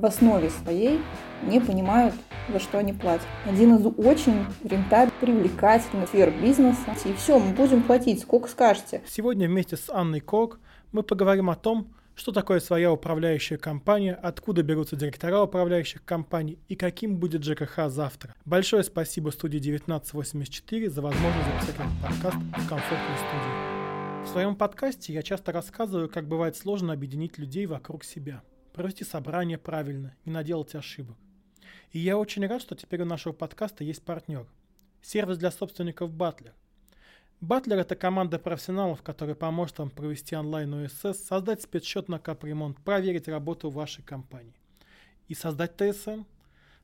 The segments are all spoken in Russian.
в основе своей не понимают, за что они платят. Один из очень рентабельных, привлекательных сфер бизнеса. И все, мы будем платить, сколько скажете. Сегодня вместе с Анной Кок мы поговорим о том, что такое своя управляющая компания, откуда берутся директора управляющих компаний и каким будет ЖКХ завтра. Большое спасибо студии 1984 за возможность записать этот подкаст в комфортной студии. В своем подкасте я часто рассказываю, как бывает сложно объединить людей вокруг себя, провести собрание правильно, не наделать ошибок. И я очень рад, что теперь у нашего подкаста есть партнер. Сервис для собственников Батлер. Батлер – это команда профессионалов, которая поможет вам провести онлайн ОСС, создать спецсчет на капремонт, проверить работу вашей компании. И создать ТСН?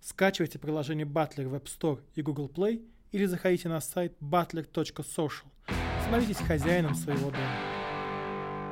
Скачивайте приложение Butler в App Store и Google Play или заходите на сайт butler.social. Становитесь хозяином своего дома.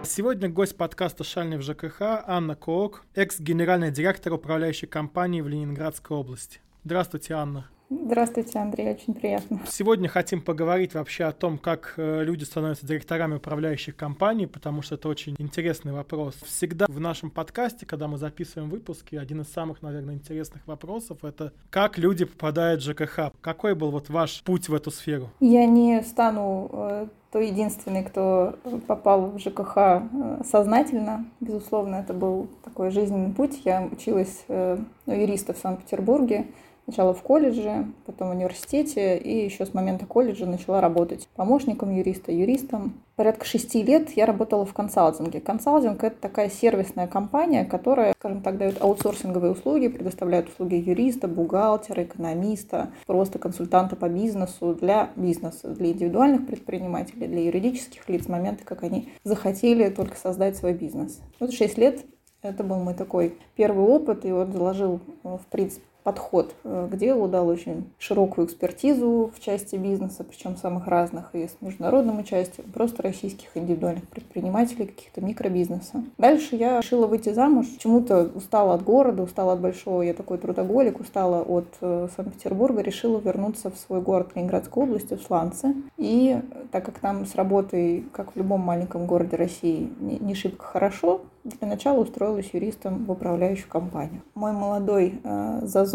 Сегодня гость подкаста «Шальный в ЖКХ» Анна Коок, экс-генеральный директор управляющей компании в Ленинградской области. Здравствуйте, Анна. Здравствуйте, Андрей, очень приятно. Сегодня хотим поговорить вообще о том, как э, люди становятся директорами управляющих компаний, потому что это очень интересный вопрос. Всегда в нашем подкасте, когда мы записываем выпуски, один из самых, наверное, интересных вопросов — это как люди попадают в ЖКХ. Какой был вот ваш путь в эту сферу? Я не стану той единственной, кто попал в ЖКХ э, сознательно. Безусловно, это был такой жизненный путь. Я училась э, у юриста в Санкт-Петербурге, Сначала в колледже, потом в университете, и еще с момента колледжа начала работать помощником юриста, юристом. Порядка шести лет я работала в консалтинге. Консалтинг — это такая сервисная компания, которая, скажем так, дает аутсорсинговые услуги, предоставляет услуги юриста, бухгалтера, экономиста, просто консультанта по бизнесу для бизнеса, для индивидуальных предпринимателей, для юридических лиц, с момента, как они захотели только создать свой бизнес. Вот шесть лет это был мой такой первый опыт, и вот заложил, в принципе, подход э, к делу, дал очень широкую экспертизу в части бизнеса, причем самых разных, и с международным участием, просто российских индивидуальных предпринимателей, каких-то микробизнеса. Дальше я решила выйти замуж. Почему-то устала от города, устала от большого, я такой трудоголик, устала от э, Санкт-Петербурга, решила вернуться в свой город Ленинградской области, в Сланцы. И так как там с работой, как в любом маленьком городе России, не шибко хорошо, для начала устроилась юристом в управляющую компанию. Мой молодой э, зазор,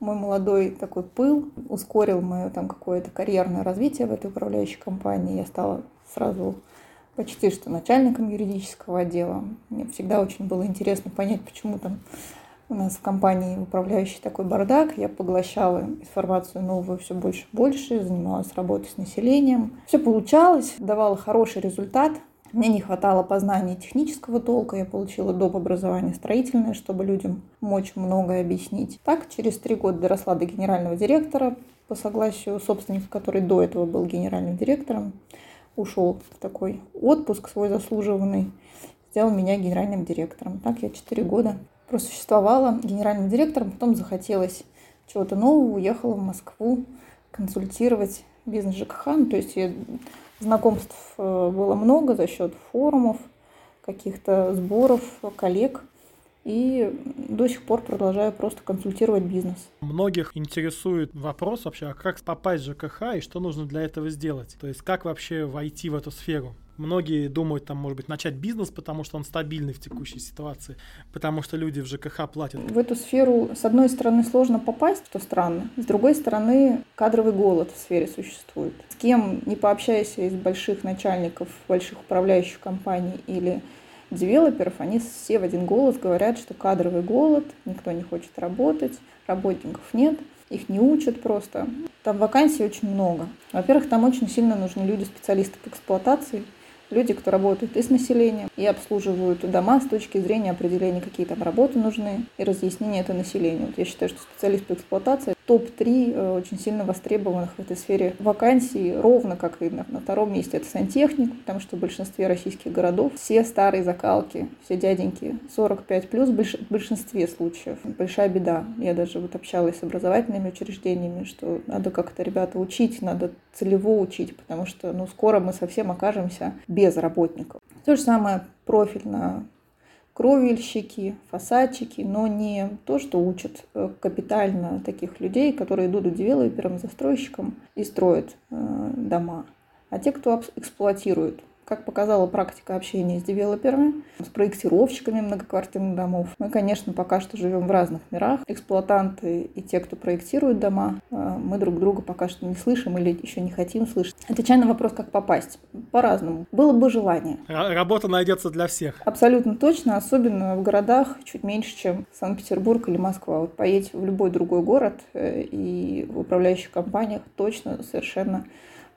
мой молодой такой пыл ускорил мое там какое-то карьерное развитие в этой управляющей компании. Я стала сразу почти что начальником юридического отдела. Мне всегда очень было интересно понять, почему там у нас в компании управляющий такой бардак. Я поглощала информацию новую все больше и больше, занималась работой с населением. Все получалось, давала хороший результат. Мне не хватало познания технического толка, я получила доп. образование строительное, чтобы людям мочь многое объяснить. Так, через три года доросла до генерального директора по согласию собственника, который до этого был генеральным директором, ушел в такой отпуск свой заслуживанный, сделал меня генеральным директором. Так я четыре года просуществовала генеральным директором, потом захотелось чего-то нового, уехала в Москву консультировать бизнес ЖКХ. Ну, то есть я Знакомств э, было много за счет форумов, каких-то сборов, коллег. И до сих пор продолжаю просто консультировать бизнес. Многих интересует вопрос вообще, а как попасть в ЖКХ и что нужно для этого сделать? То есть как вообще войти в эту сферу? Многие думают, там, может быть, начать бизнес, потому что он стабильный в текущей ситуации, потому что люди в ЖКХ платят. В эту сферу, с одной стороны, сложно попасть, что странно, с другой стороны, кадровый голод в сфере существует. С кем не пообщайся из больших начальников, больших управляющих компаний или девелоперов, они все в один голос говорят, что кадровый голод, никто не хочет работать, работников нет, их не учат просто. Там вакансий очень много. Во-первых, там очень сильно нужны люди, специалисты по эксплуатации, люди, кто работают и с населением, и обслуживают дома с точки зрения определения, какие там работы нужны, и разъяснения это населению. Вот я считаю, что специалист по эксплуатации топ-3 э, очень сильно востребованных в этой сфере вакансий, ровно как и на, на втором месте это сантехник, потому что в большинстве российских городов все старые закалки, все дяденьки 45 плюс в большинстве случаев. Большая беда. Я даже вот общалась с образовательными учреждениями, что надо как-то ребята учить, надо целево учить, потому что ну, скоро мы совсем окажемся без работников. То же самое профиль на кровельщики, фасадчики, но не то, что учат э, капитально таких людей, которые идут девелоперам, застройщикам и строят э, дома, а те, кто эксплуатирует как показала практика общения с девелоперами, с проектировщиками многоквартирных домов, мы, конечно, пока что живем в разных мирах. Эксплуатанты и те, кто проектирует дома, э, мы друг друга пока что не слышим или еще не хотим слышать. Отвечая на вопрос, как попасть, по-разному. Было бы желание. Работа найдется для всех. Абсолютно точно, особенно в городах чуть меньше, чем Санкт-Петербург или Москва. Вот поедь в любой другой город э, и в управляющих компаниях точно совершенно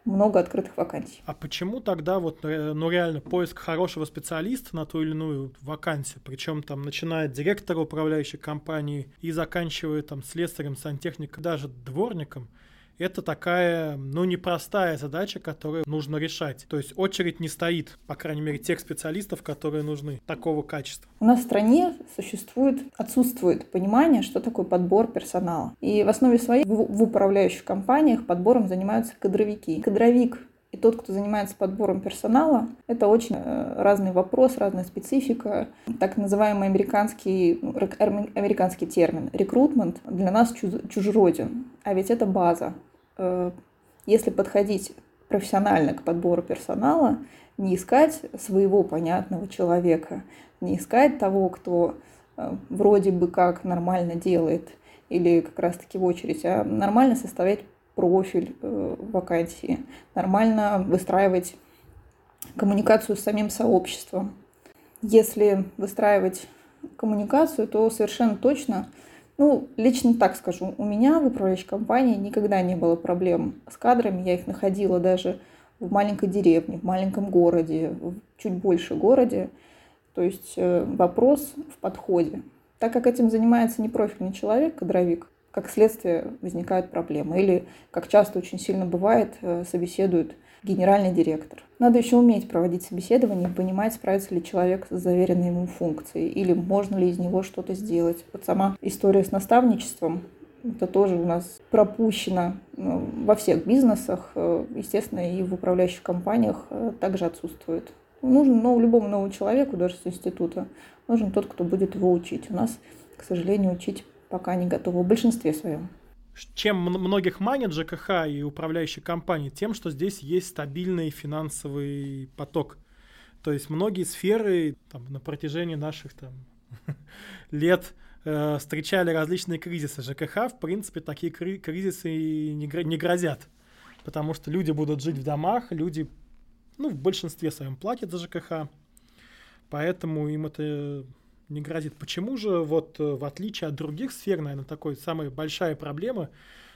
много открытых вакансий. А почему тогда вот, э, ну, реально поиск хорошего специалиста на ту или иную вакансию, причем там начиная от директора управляющей компании и заканчивая там слесарем, сантехником, даже дворником – это такая, ну, непростая задача, которую нужно решать. То есть очередь не стоит, по крайней мере, тех специалистов, которые нужны такого качества. У нас в стране существует, отсутствует понимание, что такое подбор персонала. И в основе своей в, в управляющих компаниях подбором занимаются кадровики. Кадровик и тот, кто занимается подбором персонала, это очень э, разный вопрос, разная специфика. Так называемый американский, ну, американский термин рекрутмент для нас чужероден, а ведь это база. Э, если подходить профессионально к подбору персонала, не искать своего понятного человека, не искать того, кто э, вроде бы как нормально делает или как раз-таки в очередь, а нормально составлять профиль э, вакансии, нормально выстраивать коммуникацию с самим сообществом. Если выстраивать коммуникацию, то совершенно точно, ну, лично так скажу, у меня в управляющей компании никогда не было проблем с кадрами, я их находила даже в маленькой деревне, в маленьком городе, в чуть больше городе. То есть э, вопрос в подходе. Так как этим занимается не профильный человек, кадровик, как следствие возникают проблемы. Или, как часто очень сильно бывает, э, собеседует генеральный директор. Надо еще уметь проводить собеседование и понимать, справится ли человек с заверенной ему функцией, или можно ли из него что-то сделать. Вот сама история с наставничеством, это тоже у нас пропущено ну, во всех бизнесах, э, естественно, и в управляющих компаниях э, также отсутствует. Нужен ну, любому новому человеку, даже с института, нужен тот, кто будет его учить. У нас, к сожалению, учить пока не готовы в большинстве своем. Чем многих манит ЖКХ и управляющие компании? Тем, что здесь есть стабильный финансовый поток. То есть многие сферы там, на протяжении наших там, лет э, встречали различные кризисы. ЖКХ, в принципе, такие кризисы не, не грозят. Потому что люди будут жить в домах, люди ну, в большинстве своем платят за ЖКХ. Поэтому им это не грозит. Почему же вот э, в отличие от других сфер, наверное, такой самая большая проблема,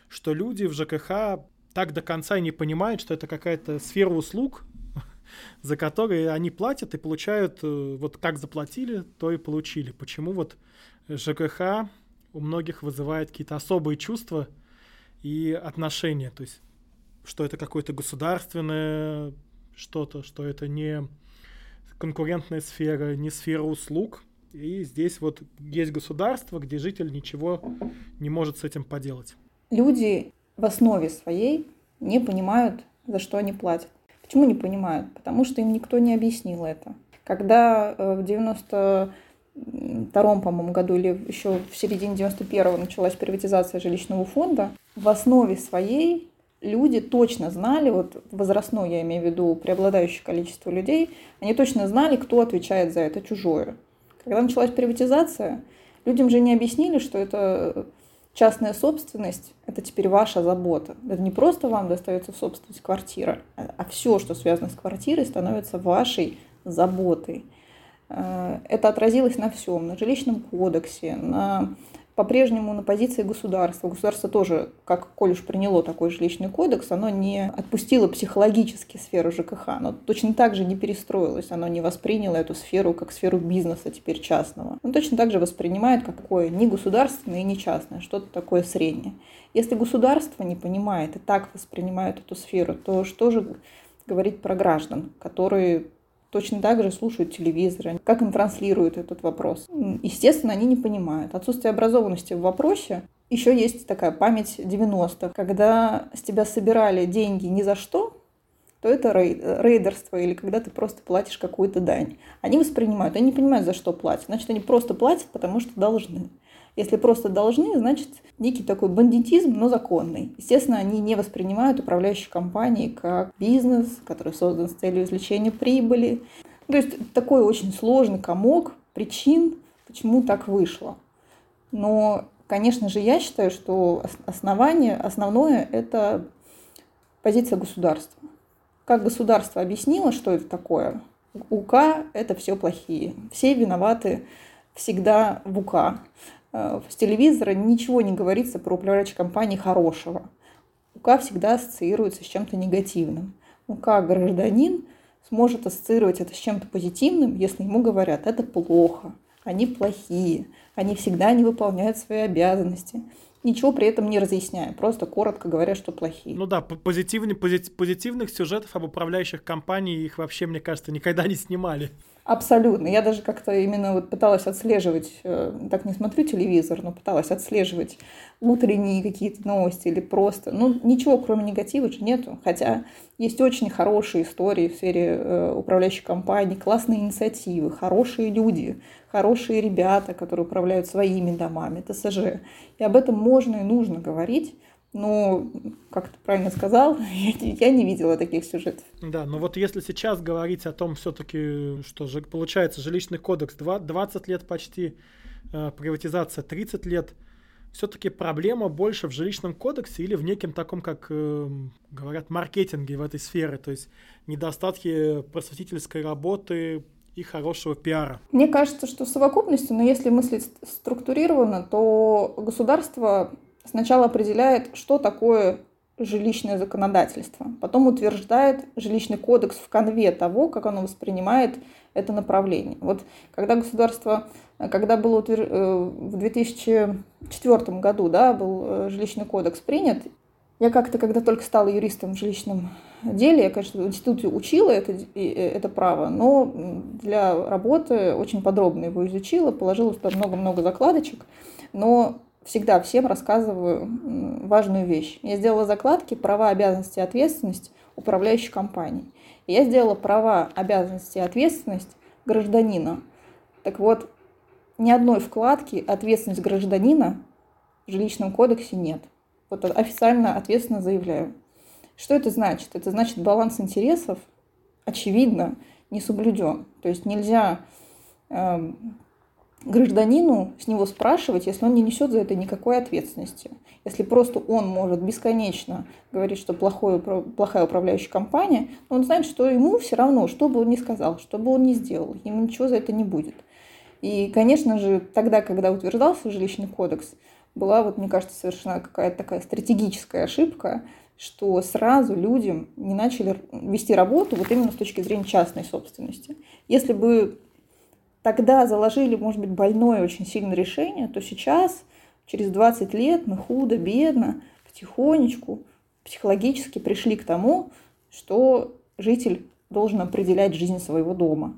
что люди в ЖКХ так до конца не понимают, что это какая-то сфера услуг, за которые они платят и получают, э, вот как заплатили, то и получили. Почему вот ЖКХ у многих вызывает какие-то особые чувства и отношения, то есть что это какое-то государственное что-то, что это не конкурентная сфера, не сфера услуг, и здесь вот есть государство, где житель ничего не может с этим поделать. Люди в основе своей не понимают, за что они платят. Почему не понимают? Потому что им никто не объяснил это. Когда э, в 92 по-моему, году или еще в середине 91-го началась приватизация жилищного фонда, в основе своей люди точно знали, вот возрастное я имею в виду преобладающее количество людей, они точно знали, кто отвечает за это чужое. Когда началась приватизация, людям же не объяснили, что это частная собственность, это теперь ваша забота. Это не просто вам достается в собственность квартира, а, а все, что связано с квартирой, становится вашей заботой. Э, это отразилось на всем, на жилищном кодексе, на по-прежнему на позиции государства. Государство тоже, как коль уж приняло такой жилищный кодекс, оно не отпустило психологически сферу ЖКХ, оно точно так же не перестроилось, оно не восприняло эту сферу как сферу бизнеса теперь частного. Оно точно так же воспринимает как такое не государственное и не частное, что-то такое среднее. Если государство не понимает и так воспринимает эту сферу, то что же говорить про граждан, которые точно так же слушают телевизор, как им транслируют этот вопрос. Естественно, они не понимают. Отсутствие образованности в вопросе еще есть такая память 90-х, когда с тебя собирали деньги ни за что, то это рейдерство или когда ты просто платишь какую-то дань. Они воспринимают, они не понимают, за что платят. Значит, они просто платят, потому что должны. Если просто должны, значит, некий такой бандитизм, но законный. Естественно, они не воспринимают управляющие компании как бизнес, который создан с целью извлечения прибыли. То есть такой очень сложный комок причин, почему так вышло. Но, конечно же, я считаю, что основание, основное – это позиция государства. Как государство объяснило, что это такое, УК – это все плохие. Все виноваты всегда в УК. Э, с телевизора ничего не говорится про управляющие компании хорошего. УК всегда ассоциируется с чем-то негативным. УК гражданин сможет ассоциировать это с чем-то позитивным, если ему говорят, это плохо, они плохие, они всегда не выполняют свои обязанности ничего при этом не разъясняя, просто коротко говоря, что плохие. Ну да, позитивный, позитивных сюжетов об управляющих компаниях их вообще, мне кажется, никогда не снимали. Абсолютно. Я даже как-то именно вот пыталась отслеживать, э, так не смотрю телевизор, но пыталась отслеживать утренние какие-то новости или просто, ну, ничего кроме негатива же нету. Хотя есть очень хорошие истории в сфере э, управляющих компаний, классные инициативы, хорошие люди, хорошие ребята, которые управляют своими домами, ТСЖ. И об этом можно и нужно говорить. Но, как ты правильно сказал, я не видела таких сюжетов. Да, но вот если сейчас говорить о том все-таки, что же получается жилищный кодекс 20 лет почти, э, приватизация 30 лет, все-таки проблема больше в жилищном кодексе или в неким таком, как э, говорят, маркетинге в этой сфере, то есть недостатки просветительской работы, и хорошего пиара. Мне кажется, что в совокупности, но если мыслить структурированно, то государство сначала определяет, что такое жилищное законодательство, потом утверждает жилищный кодекс в конве того, как оно воспринимает это направление. Вот когда государство, когда было утвер... Э, в 2004 году да, был э, жилищный кодекс принят, я как-то, когда только стала юристом в жилищном деле, я, конечно, в институте учила это, э, это право, но для работы очень подробно его изучила, положила туда много-много закладочек, но всегда всем рассказываю важную вещь. Я сделала закладки «Права, обязанности и ответственность управляющей компании». Я сделала права, обязанности и ответственность гражданина. Так вот, ни одной вкладки «Ответственность гражданина» в жилищном кодексе нет. Вот официально ответственно заявляю. Что это значит? Это значит баланс интересов, очевидно, не соблюден. То есть нельзя э, гражданину с него спрашивать, если он не несет за это никакой ответственности. Если просто он может бесконечно говорить, что плохое, плохая управляющая компания, но он знает, что ему все равно, что бы он ни сказал, что бы он ни сделал, ему ничего за это не будет. И, конечно же, тогда, когда утверждался жилищный кодекс, была, вот, мне кажется, совершена какая-то такая стратегическая ошибка, что сразу людям не начали вести работу вот именно с точки зрения частной собственности. Если бы тогда заложили, может быть, больное очень сильное решение, то сейчас, через 20 лет, мы худо-бедно, потихонечку, психологически пришли к тому, что житель должен определять жизнь своего дома.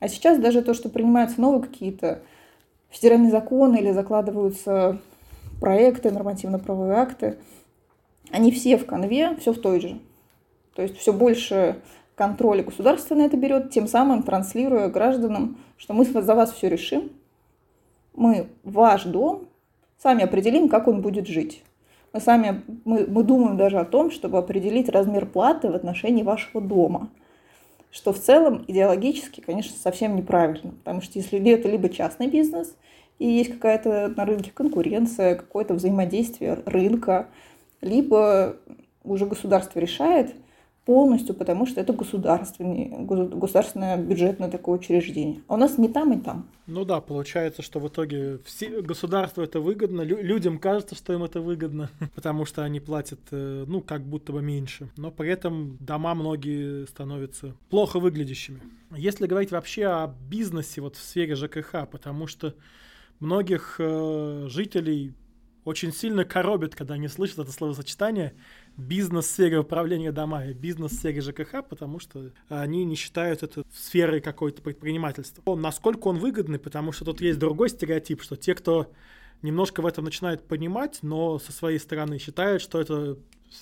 А сейчас даже то, что принимаются новые какие-то федеральные законы или закладываются проекты, нормативно-правовые акты, они все в конве, все в той же. То есть все больше контроля государство на это берет, тем самым транслируя гражданам, что мы за вас все решим, мы ваш дом сами определим, как он будет жить. Мы сами мы, мы думаем даже о том, чтобы определить размер платы в отношении вашего дома. Что в целом идеологически, конечно, совсем неправильно. Потому что если это либо частный бизнес, и есть какая-то на рынке конкуренция, какое-то взаимодействие рынка, либо уже государство решает, полностью, потому что это государственное, государственное бюджетное такое учреждение. А у нас не там и там. Ну да, получается, что в итоге все, государству это выгодно, лю, людям кажется, что им это выгодно, потому что они платят, э, ну, как будто бы меньше. Но при этом дома многие становятся плохо выглядящими. Если говорить вообще о бизнесе вот в сфере ЖКХ, потому что многих э, жителей очень сильно коробит, когда они слышат это словосочетание бизнес в сфере управления домами, бизнес в сфере ЖКХ, потому что они не считают это сферой какой-то предпринимательства. Насколько он выгодный, потому что тут есть другой стереотип, что те, кто немножко в этом начинает понимать, но со своей стороны считают, что это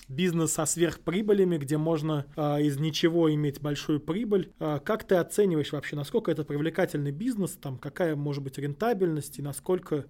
бизнес со сверхприбылями, где можно э, из ничего иметь большую прибыль. Э, как ты оцениваешь вообще, насколько это привлекательный бизнес, там, какая может быть рентабельность и насколько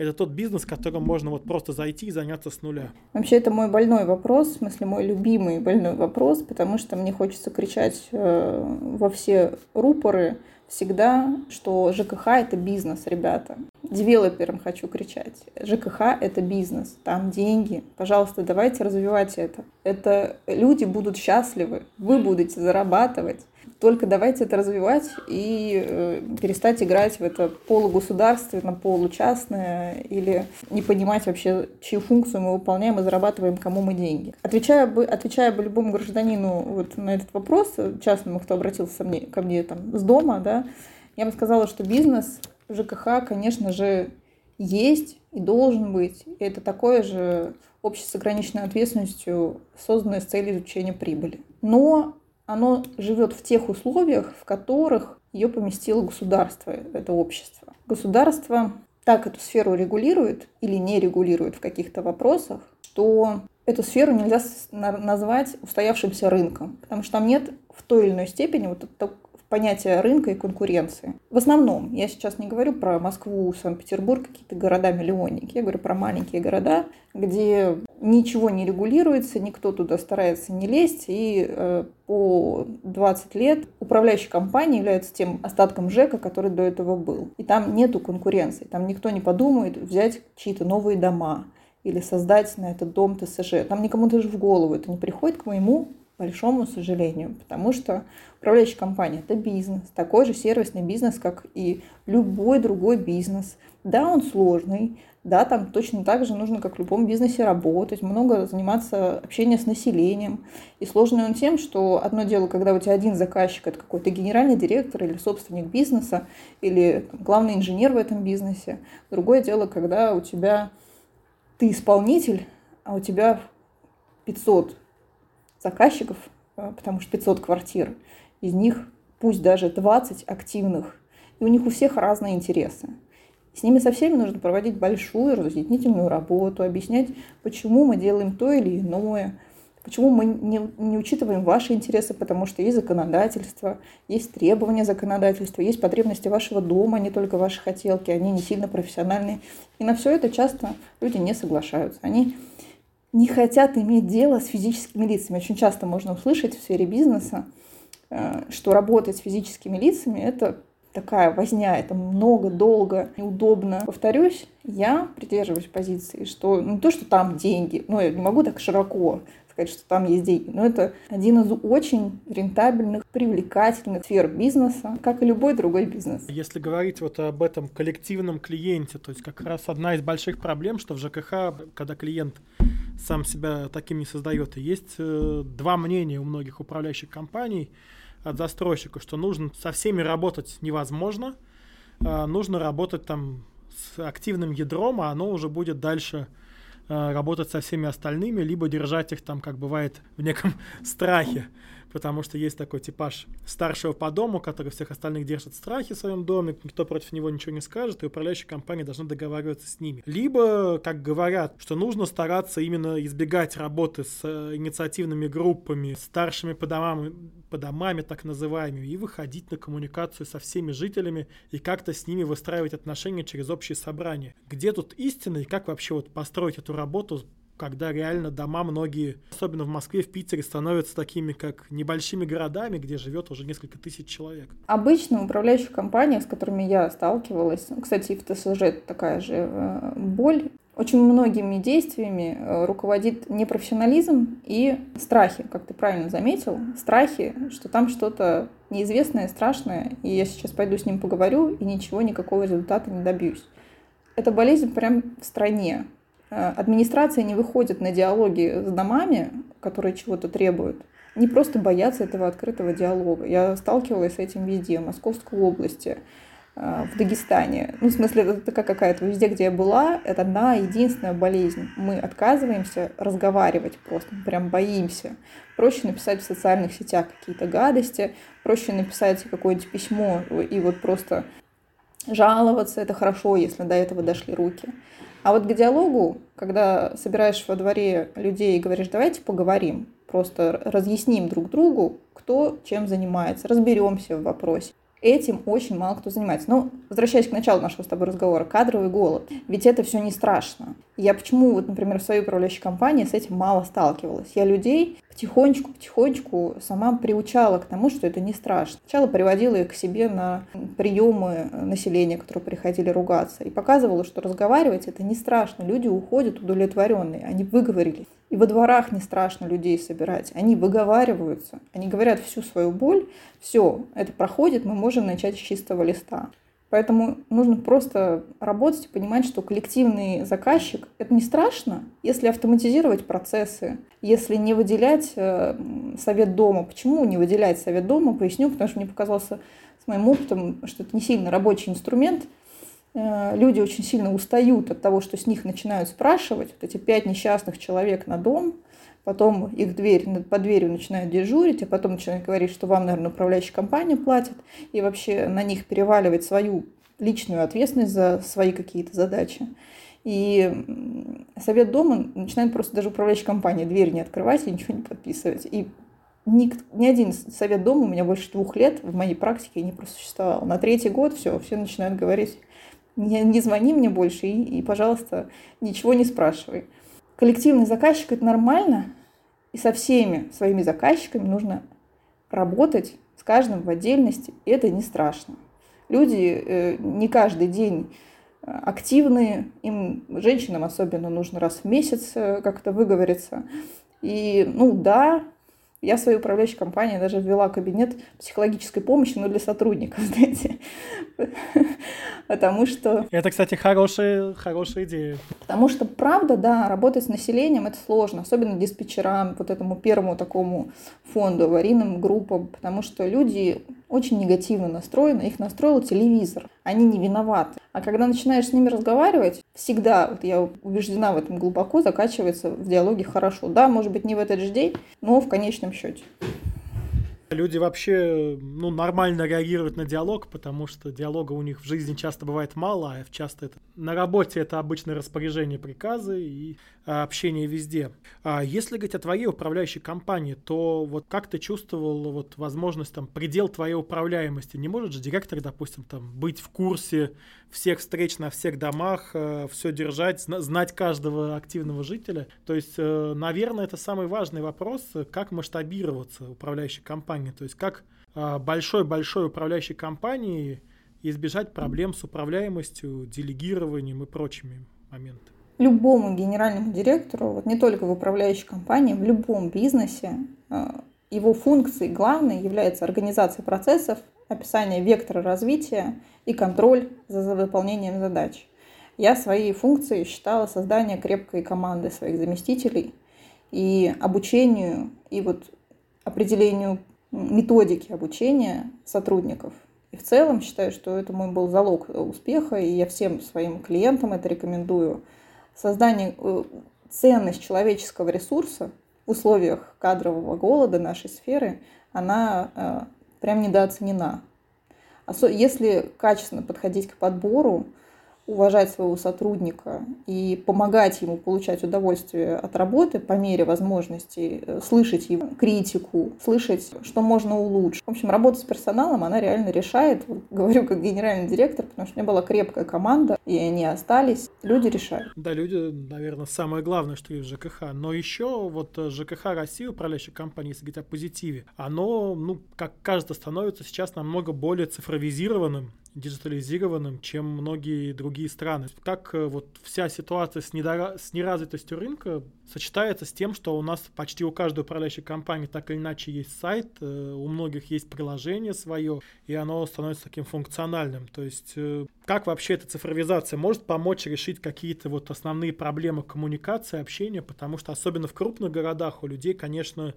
это тот бизнес, которым можно вот просто зайти и заняться с нуля? Вообще, это мой больной вопрос, в смысле, мой любимый больной вопрос, потому что мне хочется кричать э, во все рупоры всегда, что ЖКХ – это бизнес, ребята. Девелоперам хочу кричать. ЖКХ – это бизнес, там деньги. Пожалуйста, давайте развивать это. Это люди будут счастливы, вы будете зарабатывать. Только давайте это развивать и э, перестать играть в это полугосударственно, получастное или не понимать вообще, чью функцию мы выполняем и зарабатываем, кому мы деньги. Отвечая бы, отвечая бы любому гражданину вот на этот вопрос, частному, кто обратился мне, ко мне там с дома, да, я бы сказала, что бизнес ЖКХ, конечно же, есть и должен быть. И это такое же общество с ограниченной ответственностью, созданное с целью изучения прибыли. Но оно живет в тех условиях, в которых ее поместило государство, это общество. Государство так эту сферу регулирует или не регулирует в каких-то вопросах, что эту сферу нельзя назвать устоявшимся рынком, потому что там нет в той или иной степени вот понятие рынка и конкуренции. В основном, я сейчас не говорю про Москву, Санкт-Петербург, какие-то города-миллионники, я говорю про маленькие города, где ничего не регулируется, никто туда старается не лезть, и э, по 20 лет управляющая компания является тем остатком ЖЭКа, который до этого был. И там нету конкуренции, там никто не подумает взять чьи-то новые дома или создать на этот дом ТСЖ. Там никому даже в голову это не приходит к моему большому сожалению, потому что управляющая компания – это бизнес, такой же сервисный бизнес, как и любой другой бизнес. Да, он сложный, да, там точно так же нужно, как в любом бизнесе, работать, много заниматься общением с населением. И сложный он тем, что одно дело, когда у тебя один заказчик, это какой-то генеральный директор или собственник бизнеса, или там, главный инженер в этом бизнесе. Другое дело, когда у тебя ты исполнитель, а у тебя 500 заказчиков, э, потому что 500 квартир, из них пусть даже 20 активных, и у них у всех разные интересы. С ними со всеми нужно проводить большую разъяснительную работу, объяснять, почему мы делаем то или иное, почему мы не, не учитываем ваши интересы, потому что есть законодательство, есть требования законодательства, есть потребности вашего дома, а не только ваши хотелки, они не сильно профессиональные. И на все это часто люди не соглашаются. Они не хотят иметь дело с физическими лицами. Очень часто можно услышать в сфере бизнеса, э, что работать с физическими лицами – это такая возня, это много, долго, неудобно. Повторюсь, я придерживаюсь позиции, что ну, не то, что там деньги, ну, я не могу так широко сказать, что там есть деньги, но это один из очень рентабельных, привлекательных сфер бизнеса, как и любой другой бизнес. Если говорить вот об этом коллективном клиенте, то есть как раз одна из больших проблем, что в ЖКХ, когда клиент сам себя таким не создает. Есть э, два мнения у многих управляющих компаний от застройщика, что нужно со всеми работать невозможно, э, нужно работать там с активным ядром, а оно уже будет дальше работать со всеми остальными, либо держать их там, как бывает, в неком страхе потому что есть такой типаж старшего по дому, который всех остальных держит в страхе в своем доме, никто против него ничего не скажет, и управляющая компания должна договариваться с ними. Либо, как говорят, что нужно стараться именно избегать работы с э, инициативными группами, старшими по домам, по домами так называемыми, и выходить на коммуникацию со всеми жителями и как-то с ними выстраивать отношения через общие собрания. Где тут истина и как вообще вот построить эту работу когда реально дома многие, особенно в Москве, в Питере, становятся такими, как небольшими городами, где живет уже несколько тысяч человек. Обычно управляющие компании, с которыми я сталкивалась, кстати, и в ТСЖ такая же э, боль, очень многими действиями э, руководит непрофессионализм и страхи, как ты правильно заметил, страхи, что там что-то неизвестное, страшное, и я сейчас пойду с ним поговорю, и ничего, никакого результата не добьюсь. Это болезнь прям в стране. Э, администрация не выходит на диалоги с домами, которые чего-то требуют. Они просто боятся этого открытого диалога. Я сталкивалась с этим везде, в Московской области, э, в Дагестане. Ну, в смысле, это такая какая-то везде, где я была, это одна единственная болезнь. Мы отказываемся разговаривать просто, прям боимся. Проще написать в социальных сетях какие-то гадости, проще написать какое-нибудь письмо и вот просто жаловаться. Это хорошо, если до этого дошли руки. А вот к диалогу, когда собираешь во дворе людей и говоришь, давайте поговорим, просто разъясним друг другу, кто чем занимается, разберемся в вопросе. этим очень мало кто занимается. Но, возвращаясь к началу нашего с тобой разговора, кадровый голод. Ведь это все не страшно. Я почему, вот, например, в своей управляющей компании с этим мало сталкивалась? Я людей потихонечку, потихонечку сама приучала к тому, что это не страшно. Сначала приводила их к себе на приемы населения, которые приходили ругаться, и показывала, что разговаривать это не страшно. Люди уходят удовлетворенные, они выговорились. И во дворах не страшно людей собирать. Они выговариваются, они говорят всю свою боль. Все, это проходит, мы можем начать с чистого листа. Поэтому нужно просто работать и понимать, что коллективный заказчик – это не страшно, если автоматизировать процессы, если не выделять э, совет дома. Почему не выделять совет дома? Поясню, потому что мне показался с моим опытом, что это не сильно рабочий инструмент – Э, люди очень сильно устают от того, что с них начинают спрашивать. Вот эти пять несчастных человек на дом, потом их дверь, под дверью начинают дежурить, а потом начинают говорить, что вам, наверное, управляющая компания платит, и вообще на них переваливать свою личную ответственность за свои какие-то задачи. И совет дома начинает просто даже управляющая компания дверь не открывать и ничего не подписывать. И ни, ни один совет дома у меня больше двух лет в моей практике не просуществовал. На третий год все, все начинают говорить, не, не звони мне больше и, и, пожалуйста, ничего не спрашивай. Коллективный заказчик – это нормально, и со всеми своими заказчиками нужно работать, с каждым в отдельности, и это не страшно. Люди э, не каждый день э, активные, им, женщинам особенно, нужно раз в месяц э, как-то выговориться. И, ну да, я в своей управляющей компании даже ввела кабинет психологической помощи, но для сотрудников, знаете. Потому что... Это, кстати, хорошая, хорошая идея. Потому что, правда, да, работать с населением это сложно, особенно диспетчерам, вот этому первому такому фонду, аварийным группам, потому что люди очень негативно настроены, их настроил телевизор, они не виноваты. А когда начинаешь с ними разговаривать, всегда, вот я убеждена в этом глубоко, закачивается в диалоге хорошо. Да, может быть, не в этот же день, но в конечном счете. Люди вообще ну, нормально реагируют на диалог, потому что диалога у них в жизни часто бывает мало, а часто это на работе это обычно распоряжение, приказы и общение везде. А если говорить о твоей управляющей компании, то вот как ты чувствовал вот возможность там предел твоей управляемости? Не может же директор, допустим, там быть в курсе всех встреч на всех домах, э, все держать, знать каждого активного жителя? То есть, э, наверное, это самый важный вопрос, как масштабироваться управляющей компанией, то есть как а, большой-большой управляющей компании избежать проблем с управляемостью, делегированием и прочими моментами любому генеральному директору, вот не только в управляющей компании, в любом бизнесе, э, его функцией главной является организация процессов, описание вектора развития и контроль за выполнением задач. Я своей функцией считала создание крепкой команды своих заместителей и обучению, и вот определению методики обучения сотрудников. И в целом считаю, что это мой был залог успеха, и я всем своим клиентам это рекомендую – создание, э, ценность человеческого ресурса в условиях кадрового голода нашей сферы, она э, прям недооценена. Если качественно подходить к подбору, уважать своего сотрудника и помогать ему получать удовольствие от работы по мере возможности, э, слышать его критику, слышать, что можно улучшить. В общем, работа с персоналом, она реально решает. Говорю как генеральный директор, потому что у меня была крепкая команда, и они остались. Люди решают. Да, люди, наверное, самое главное, что есть в ЖКХ. Но еще вот э, ЖКХ России, управляющая компания, если говорить о позитиве, оно, ну, как кажется, становится сейчас намного более цифровизированным, диджитализированным, чем многие другие страны. Как э, вот вся ситуация с, недора... с неразвитостью рынка сочетается с тем, что у нас почти у каждой управляющей компании так или иначе есть сайт, э, у многих есть приложение свое, и оно становится таким функциональным. То есть э, как вообще эта цифровизация может помочь решить какие-то вот основные проблемы коммуникации, общения, потому что особенно в крупных городах у людей, конечно,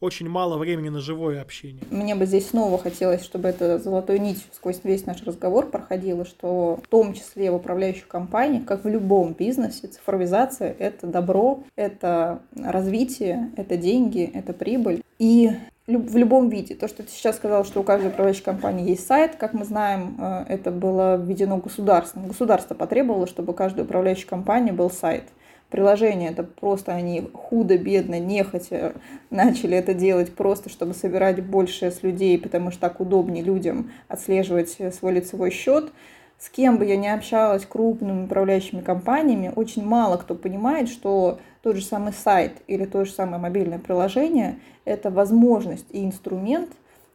очень мало времени на живое общение. Мне бы здесь снова хотелось, чтобы эта золотой нить сквозь весь наш разговор проходила, что в том числе в управляющих компаниях, как в любом бизнесе, цифровизация — это добро, это развитие, это деньги, это прибыль. И в любом виде. То, что ты сейчас сказал, что у каждой управляющей компании есть сайт, как мы знаем, э, это было введено государством. Государство потребовало, чтобы у каждой управляющей компании был сайт. Приложение, это просто они худо-бедно, нехотя начали это делать просто, чтобы собирать больше с людей, потому что так удобнее людям отслеживать свой лицевой счет. С кем бы я ни общалась, крупными управляющими компаниями, очень мало кто понимает, что тот же самый сайт или то же самое мобильное приложение – это возможность и инструмент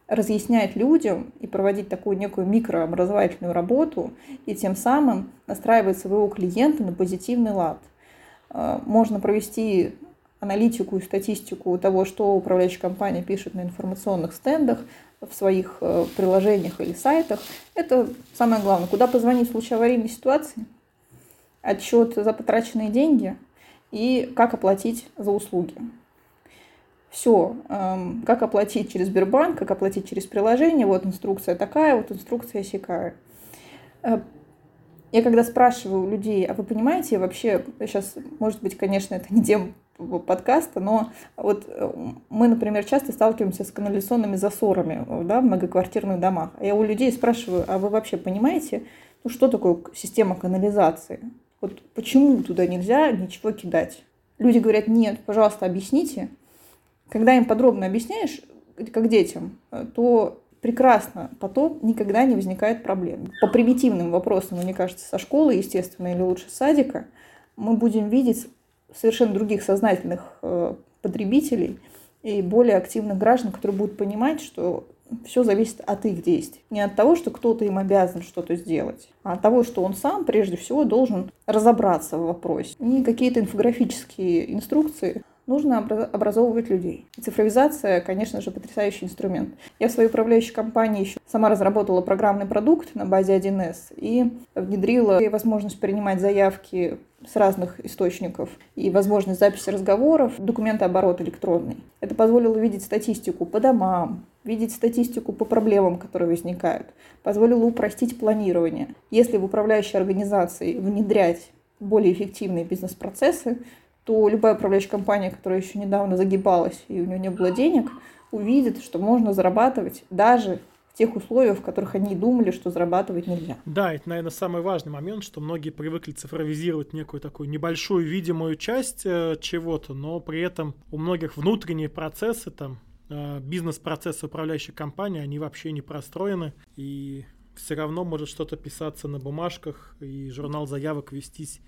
разъяснять людям и проводить такую некую микрообразовательную работу, и тем самым настраивать своего клиента на позитивный лад – Э, можно провести аналитику и статистику того, что управляющая компания пишет на информационных стендах, в своих э, приложениях или сайтах. Это самое главное. Куда позвонить в случае аварийной ситуации, отчет за потраченные деньги и как оплатить за услуги. Все, эм, как оплатить через Сбербанк, как оплатить через приложение, вот инструкция такая, вот инструкция сякая. Э, я когда спрашиваю людей, а вы понимаете вообще, сейчас, может быть, конечно, это не тема подкаста, но вот э, мы, например, часто сталкиваемся с канализационными засорами да, в многоквартирных домах. А я у людей спрашиваю, а вы вообще понимаете, ну что такое система канализации? Вот почему туда нельзя ничего кидать? Люди говорят, нет, пожалуйста, объясните. Когда им подробно объясняешь, как детям, э, то прекрасно, потом никогда не возникает проблем. По примитивным вопросам, мне кажется, со школы, естественно, или лучше садика, мы будем видеть совершенно других сознательных э, потребителей и более активных граждан, которые будут понимать, что все зависит от их действий. Не от того, что кто-то им обязан что-то сделать, а от того, что он сам прежде всего должен разобраться в вопросе. И какие-то инфографические инструкции нужно образовывать людей. цифровизация, конечно же, потрясающий инструмент. Я в своей управляющей компании еще сама разработала программный продукт на базе 1С и внедрила возможность принимать заявки с разных источников и возможность записи разговоров, документооборот электронный. Это позволило видеть статистику по домам, видеть статистику по проблемам, которые возникают, позволило упростить планирование. Если в управляющей организации внедрять более эффективные бизнес-процессы, то любая управляющая компания, которая еще недавно загибалась и у нее не было денег, увидит, что можно зарабатывать даже в тех условиях, в которых они думали, что зарабатывать нельзя. Да, это, наверное, самый важный момент, что многие привыкли цифровизировать некую такую небольшую видимую часть э, чего-то, но при этом у многих внутренние процессы, там, э, бизнес-процессы управляющей компании, они вообще не простроены, и все равно может что-то писаться на бумажках, и журнал заявок вестись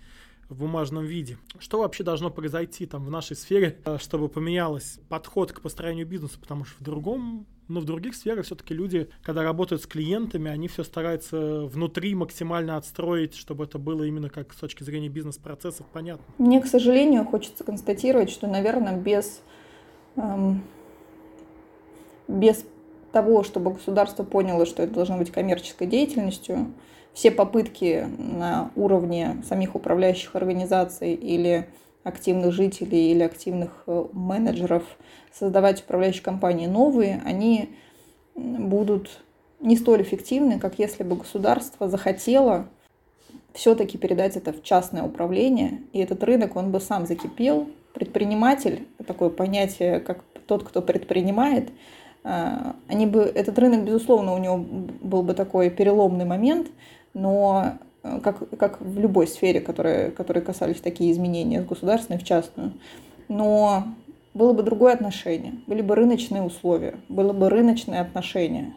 в бумажном виде. Что вообще должно произойти там в нашей сфере, э, чтобы поменялось подход к построению бизнеса, потому что в другом но в других сферах все-таки люди, когда работают с клиентами, они все стараются внутри максимально отстроить, чтобы это было именно как с точки зрения бизнес-процессов понятно. Мне, к сожалению, хочется констатировать, что, наверное, без, эм, без того, чтобы государство поняло, что это должно быть коммерческой деятельностью, все попытки на уровне самих управляющих организаций или активных жителей или активных э, менеджеров создавать управляющие компании новые, они будут не столь эффективны, как если бы государство захотело все-таки передать это в частное управление, и этот рынок, он бы сам закипел. Предприниматель, такое понятие, как тот, кто предпринимает, э, они бы, этот рынок, безусловно, у него был бы такой переломный момент – но э, как, как в любой сфере, которые, которые касались такие изменения с государственной в частную. Но было бы другое отношение, были бы рыночные условия, было бы рыночное отношение.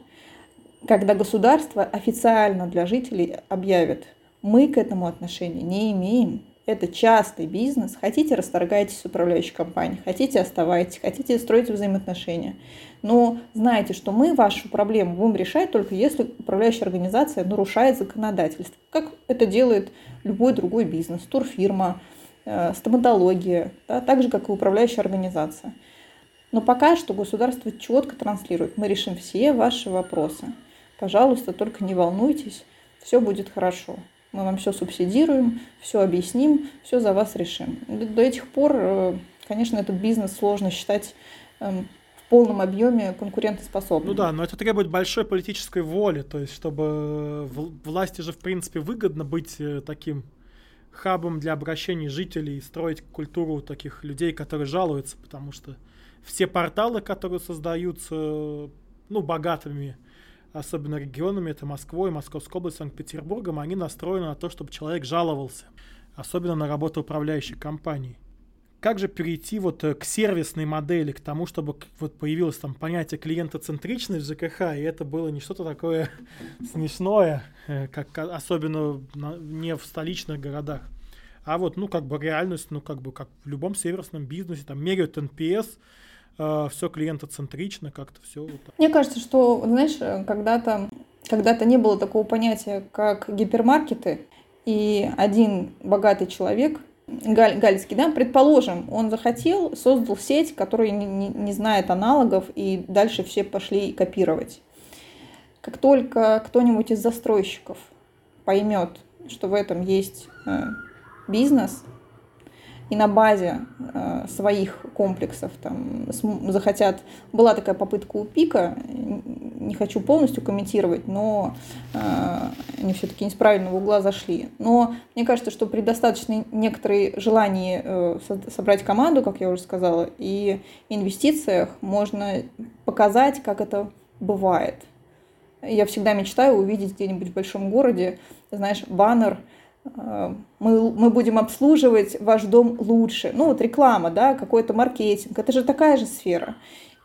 Когда государство официально для жителей объявит, мы к этому отношения не имеем, это частый бизнес, хотите расторгайтесь с управляющей компанией, хотите оставайтесь, хотите строить взаимоотношения. Но знайте, что мы вашу проблему будем решать только если управляющая организация нарушает законодательство, как это делает любой другой бизнес, турфирма, э, стоматология, да, так же, как и управляющая организация. Но пока что государство четко транслирует, мы решим все ваши вопросы. Пожалуйста, только не волнуйтесь, все будет хорошо. Мы вам все субсидируем, все объясним, все за вас решим. До этих пор, э, конечно, этот бизнес сложно считать эм, в полном объеме конкурентоспособным. Ну да, но это требует большой политической воли, то есть чтобы власти же в принципе выгодно быть э, таким хабом для обращений жителей и строить культуру таких людей, которые жалуются, потому что все порталы, которые создаются, ну, богатыми особенно регионами, это Москвой, Московской областью, Санкт-Петербургом, они настроены на то, чтобы человек жаловался. особенно на работу управляющей компании. Как же перейти вот э, к сервисной модели, к тому, чтобы вот появилось там понятие клиентоцентричность в ЖКХ, и это было не что-то такое смешное, э, как особенно не в столичных городах, а вот, ну, как бы реальность, ну, как бы, как в любом сервисном бизнесе, там, меряют NPS, э, все клиентоцентрично, как-то все. Вот Мне кажется, что, знаешь, когда-то когда-то не было такого понятия, как гипермаркеты, и один богатый человек Галь, Гальский, да, предположим, он захотел, создал сеть, которая не, не, не знает аналогов, и дальше все пошли копировать. Как только кто-нибудь из застройщиков поймет, что в этом есть э, бизнес, и на базе э, своих комплексов там захотят... Была такая попытка у Пика, не хочу полностью комментировать, но э, они все-таки не с правильного угла зашли. Но мне кажется, что при достаточной некоторой желании э, собрать команду, как я уже сказала, и инвестициях можно показать, как это бывает. Я всегда мечтаю увидеть где-нибудь в большом городе, знаешь, баннер – мы, мы будем обслуживать ваш дом лучше. Ну вот реклама, да, какой-то маркетинг, это же такая же сфера.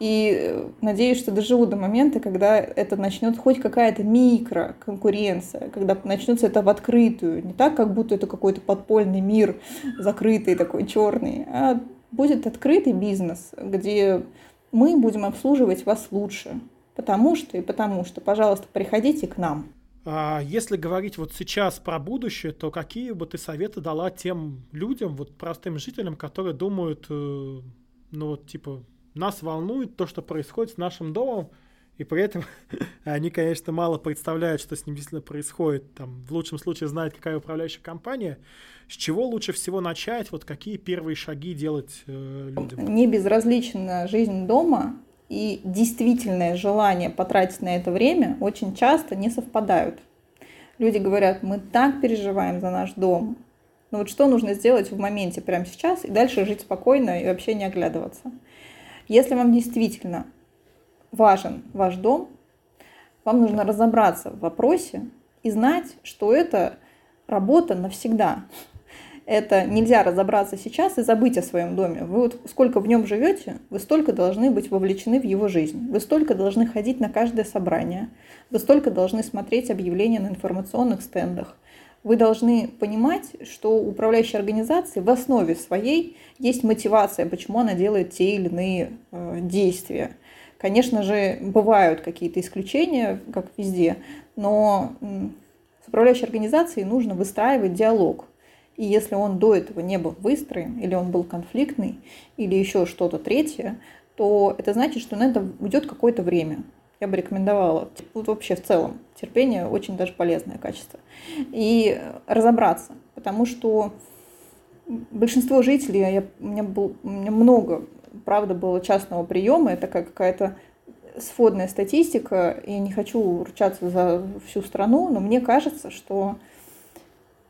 И э, надеюсь, что доживу до момента, когда это начнет хоть какая-то микро конкуренция, когда начнется это в открытую, не так, как будто это какой-то подпольный мир, закрытый такой черный, а будет открытый бизнес, где мы будем обслуживать вас лучше. Потому что и потому что, пожалуйста, приходите к нам. А если говорить вот сейчас про будущее, то какие бы ты советы дала тем людям, вот простым жителям, которые думают, э, ну вот типа, нас волнует то, что происходит с нашим домом, и при этом они, конечно, мало представляют, что с ним действительно происходит. Там, в лучшем случае знают, какая управляющая компания. С чего лучше всего начать? Вот какие первые шаги делать э, людям? Не безразлична жизнь дома, и действительное желание потратить на это время очень часто не совпадают. Люди говорят, мы так переживаем за наш дом. Но вот что нужно сделать в моменте прямо сейчас и дальше жить спокойно и вообще не оглядываться. Если вам действительно важен ваш дом, вам нужно разобраться в вопросе и знать, что это работа навсегда это нельзя разобраться сейчас и забыть о своем доме. Вы вот сколько в нем живете, вы столько должны быть вовлечены в его жизнь. Вы столько должны ходить на каждое собрание. Вы столько должны смотреть объявления на информационных стендах. Вы должны понимать, что у управляющей организации в основе своей есть мотивация, почему она делает те или иные э, действия. Конечно же, бывают какие-то исключения, как везде, но с управляющей организацией нужно выстраивать диалог. И если он до этого не был выстроен, или он был конфликтный, или еще что-то третье, то это значит, что на это уйдет какое-то время. Я бы рекомендовала. Вот вообще в целом терпение очень даже полезное качество. И разобраться, потому что большинство жителей, я, у, меня был, у меня много, правда, было частного приема, это как какая-то сходная статистика, и не хочу ручаться за всю страну, но мне кажется, что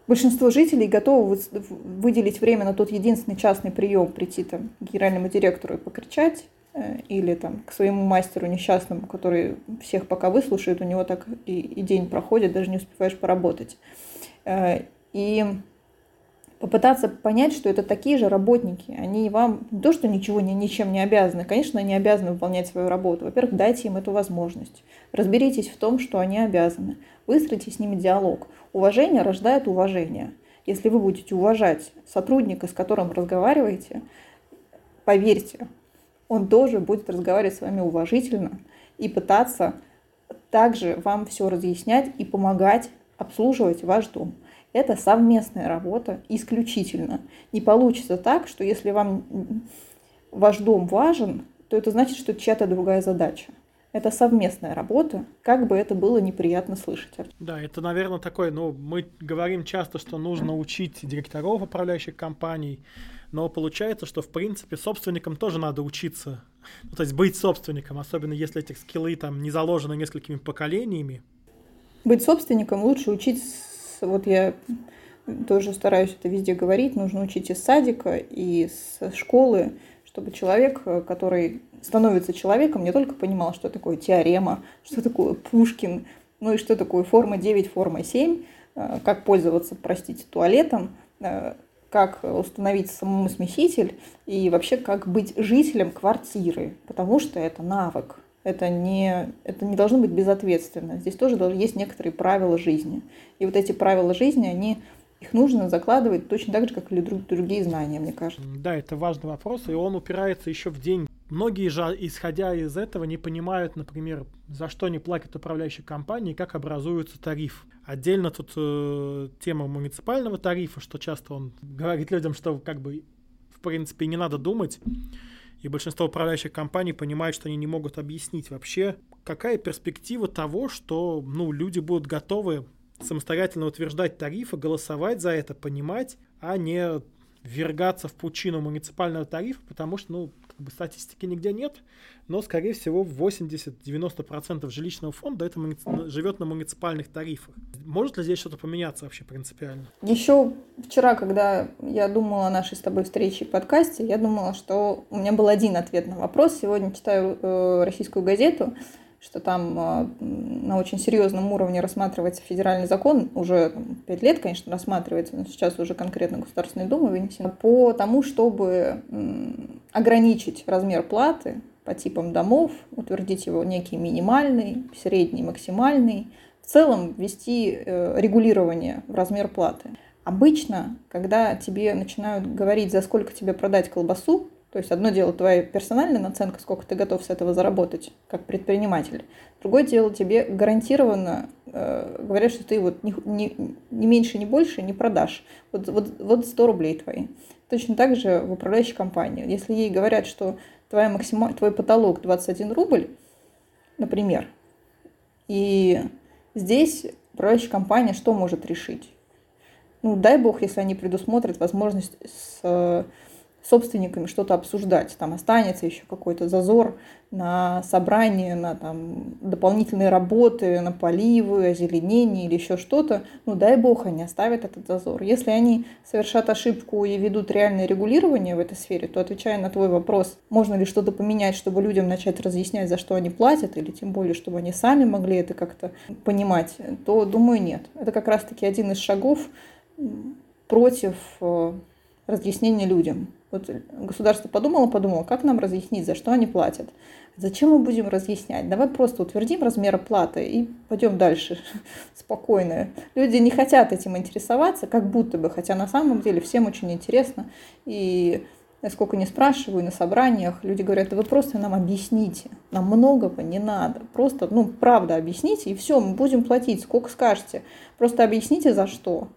большинство жителей готовы выделить время на тот единственный частный прием, прийти там, к генеральному директору и покричать, э, или там, к своему мастеру несчастному, который всех пока выслушает, у него так и, и день проходит, даже не успеваешь поработать. Э, и попытаться понять, что это такие же работники. Они вам не то, что ничего не, ничем не обязаны. Конечно, они обязаны выполнять свою работу. Во-первых, дайте им эту возможность. Разберитесь в том, что они обязаны. Выстроите с ними диалог. Уважение рождает уважение. Если вы будете уважать сотрудника, с которым разговариваете, поверьте, он тоже будет разговаривать с вами уважительно и пытаться также вам все разъяснять и помогать обслуживать ваш дом. Это совместная работа исключительно. Не получится так, что если вам ваш дом важен, то это значит, что это чья-то другая задача. Это совместная работа, как бы это было неприятно слышать. Да, это, наверное, такое, ну, мы говорим часто, что нужно учить директоров управляющих компаний, но получается, что, в принципе, собственникам тоже надо учиться. Ну, то есть быть собственником, особенно если этих скиллы там не заложены несколькими поколениями. Быть собственником лучше учить вот я тоже стараюсь это везде говорить, нужно учить из садика и с школы, чтобы человек, который становится человеком, не только понимал, что такое теорема, что такое Пушкин, ну и что такое форма 9, форма 7, э, как пользоваться, простите, туалетом, э, как установить самому смеситель и вообще как быть жителем квартиры, потому что это навык. Это не, это не должно быть безответственно. Здесь тоже есть некоторые правила жизни. И вот эти правила жизни, они их нужно закладывать точно так же, как и другие знания, мне кажется. Да, это важный вопрос, и он упирается еще в день. Многие же, исходя из этого, не понимают, например, за что они платят управляющей компании, как образуется тариф. Отдельно тут э, тема муниципального тарифа, что часто он говорит людям, что как бы в принципе не надо думать. И большинство управляющих компаний понимают, что они не могут объяснить вообще, какая перспектива того, что ну, люди будут готовы самостоятельно утверждать тарифы, голосовать за это, понимать, а не ввергаться в пучину муниципального тарифа, потому что, ну, как бы статистики нигде нет, но, скорее всего, 80-90% жилищного фонда это муници... живет на муниципальных тарифах. Может ли здесь что-то поменяться вообще принципиально? Еще вчера, когда я думала о нашей с тобой встрече и подкасте, я думала, что у меня был один ответ на вопрос. Сегодня читаю э, российскую газету, что там а, на очень серьезном уровне рассматривается федеральный закон, уже пять лет, конечно, рассматривается, но сейчас уже конкретно Государственной Думы вынесен, по тому, чтобы ограничить размер платы по типам домов, утвердить его некий минимальный, средний, максимальный, в целом ввести э, регулирование в размер платы. Обычно, когда тебе начинают говорить, за сколько тебе продать колбасу, то есть одно дело твоя персональная наценка, сколько ты готов с этого заработать как предприниматель. Другое дело тебе гарантированно э, говорят, что ты вот не, меньше, не больше не продашь. Вот, вот, вот 100 рублей твои. Точно так же в управляющей компании. Если ей говорят, что твоя максималь, твой потолок 21 рубль, например, и здесь управляющая компания что может решить? Ну, дай бог, если они предусмотрят возможность с собственниками что-то обсуждать. Там останется еще какой-то зазор на собрание, на там, дополнительные работы, на поливы, озеленение или еще что-то. Ну, дай бог, они оставят этот зазор. Если они совершат ошибку и ведут реальное регулирование в этой сфере, то, отвечая на твой вопрос, можно ли что-то поменять, чтобы людям начать разъяснять, за что они платят, или тем более, чтобы они сами могли это как-то понимать, то, думаю, нет. Это как раз-таки один из шагов против разъяснения людям. Вот государство подумало, подумало, как нам разъяснить, за что они платят. Зачем мы будем разъяснять? Давай просто утвердим размер оплаты и пойдем дальше спокойно. Люди не хотят этим интересоваться, как будто бы, хотя на самом деле всем очень интересно. И я сколько не спрашиваю на собраниях, люди говорят, да вы просто нам объясните, нам многого не надо, просто, ну, правда объясните, и все, мы будем платить, сколько скажете, просто объясните за что.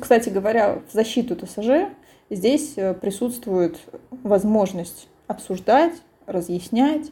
Кстати говоря, в защиту ТСЖ Здесь э, присутствует возможность обсуждать, разъяснять,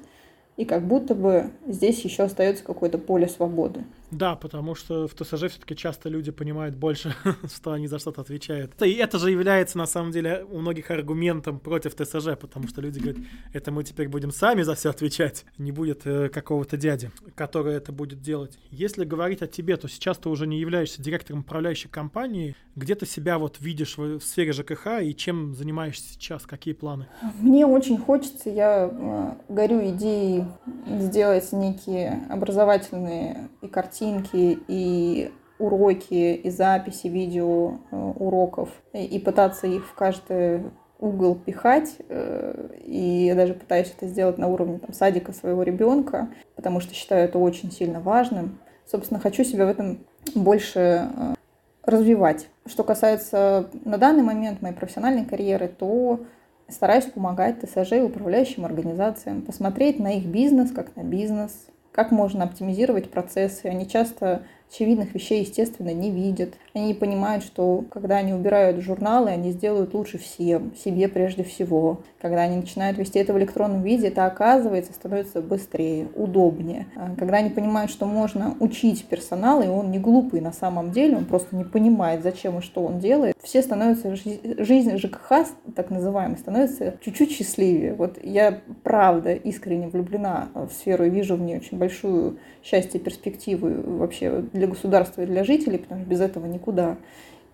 и как будто бы здесь еще остается какое-то поле свободы. Да, потому что в ТСЖ все-таки часто люди понимают больше, что они за что-то отвечают. И это же является на самом деле у многих аргументом против ТСЖ, потому что люди говорят, это мы теперь будем сами за все отвечать, не будет э, какого-то дяди, который это будет делать. Если говорить о тебе, то сейчас ты уже не являешься директором управляющей компании, где ты себя вот видишь в, в сфере ЖКХ и чем занимаешься сейчас, какие планы? Мне очень хочется, я э, горю идеей сделать некие образовательные и картины картинки и уроки и записи видео э, уроков и пытаться их в каждый угол пихать. Э, и я даже пытаюсь это сделать на уровне там, садика своего ребенка, потому что считаю это очень сильно важным. Собственно, хочу себя в этом больше э, развивать. Что касается на данный момент моей профессиональной карьеры, то стараюсь помогать ТСЖ и управляющим организациям, посмотреть на их бизнес как на бизнес, как можно оптимизировать процессы. Они часто очевидных вещей, естественно, не видят. Они понимают, что когда они убирают журналы, они сделают лучше всем, себе прежде всего. Когда они начинают вести это в электронном виде, это оказывается становится быстрее, удобнее. А когда они понимают, что можно учить персонал, и он не глупый на самом деле, он просто не понимает, зачем и что он делает, все становятся, жизнь ЖКХ, так называемая, становится чуть-чуть счастливее. Вот я правда искренне влюблена в сферу и вижу в ней очень большую счастье, перспективу вообще для государства и для жителей, потому что без этого никуда.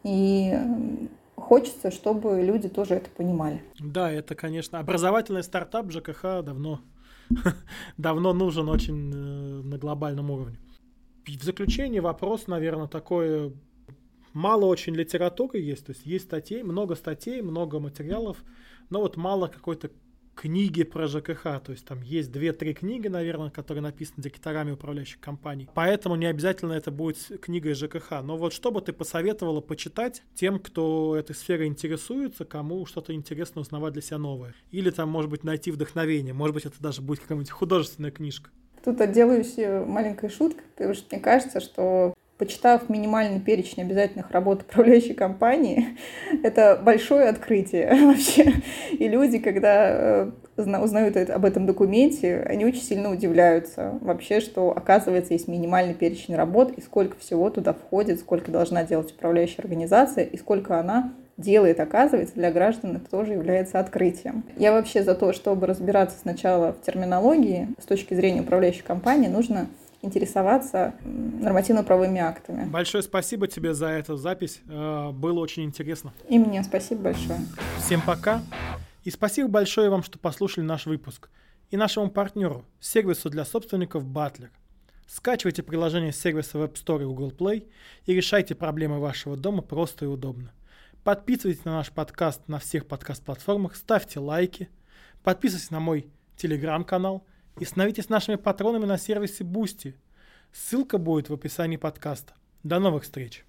И хочется, чтобы люди тоже это понимали. Да, это, конечно, образовательный стартап ЖКХ давно, давно нужен очень э, на глобальном уровне. В заключение вопрос, наверное, такой мало очень литературы есть, то есть есть статей, много статей, много материалов, но вот мало какой-то книги про ЖКХ, то есть там есть две-три книги, наверное, которые написаны директорами управляющих компаний. Поэтому не обязательно это будет книга из ЖКХ. Но вот что бы ты посоветовала почитать тем, кто этой сферой интересуется, кому что-то интересно узнавать для себя новое? Или там, может быть, найти вдохновение, может быть, это даже будет какая-нибудь художественная книжка. Тут отделаюсь э, маленькой шуткой, потому что мне кажется, что почитав минимальный перечень обязательных работ управляющей компании, это большое открытие вообще. И люди, когда э, узнают об этом документе, они очень сильно удивляются вообще, что оказывается есть минимальный перечень работ, и сколько всего туда входит, сколько должна делать управляющая организация, и сколько она делает, оказывается, для граждан это тоже является открытием. Я вообще за то, чтобы разбираться сначала в терминологии, с точки зрения управляющей компании, нужно интересоваться нормативно-правовыми актами. Большое спасибо тебе за эту запись. Э, было очень интересно. И мне спасибо большое. Всем пока. И спасибо большое вам, что послушали наш выпуск. И нашему партнеру, сервису для собственников Butler. Скачивайте приложение сервиса в App Store и Google Play и решайте проблемы вашего дома просто и удобно. Подписывайтесь на наш подкаст на всех подкаст-платформах, ставьте лайки, подписывайтесь на мой телеграм-канал – и становитесь нашими патронами на сервисе Boosty. Ссылка будет в описании подкаста. До новых встреч!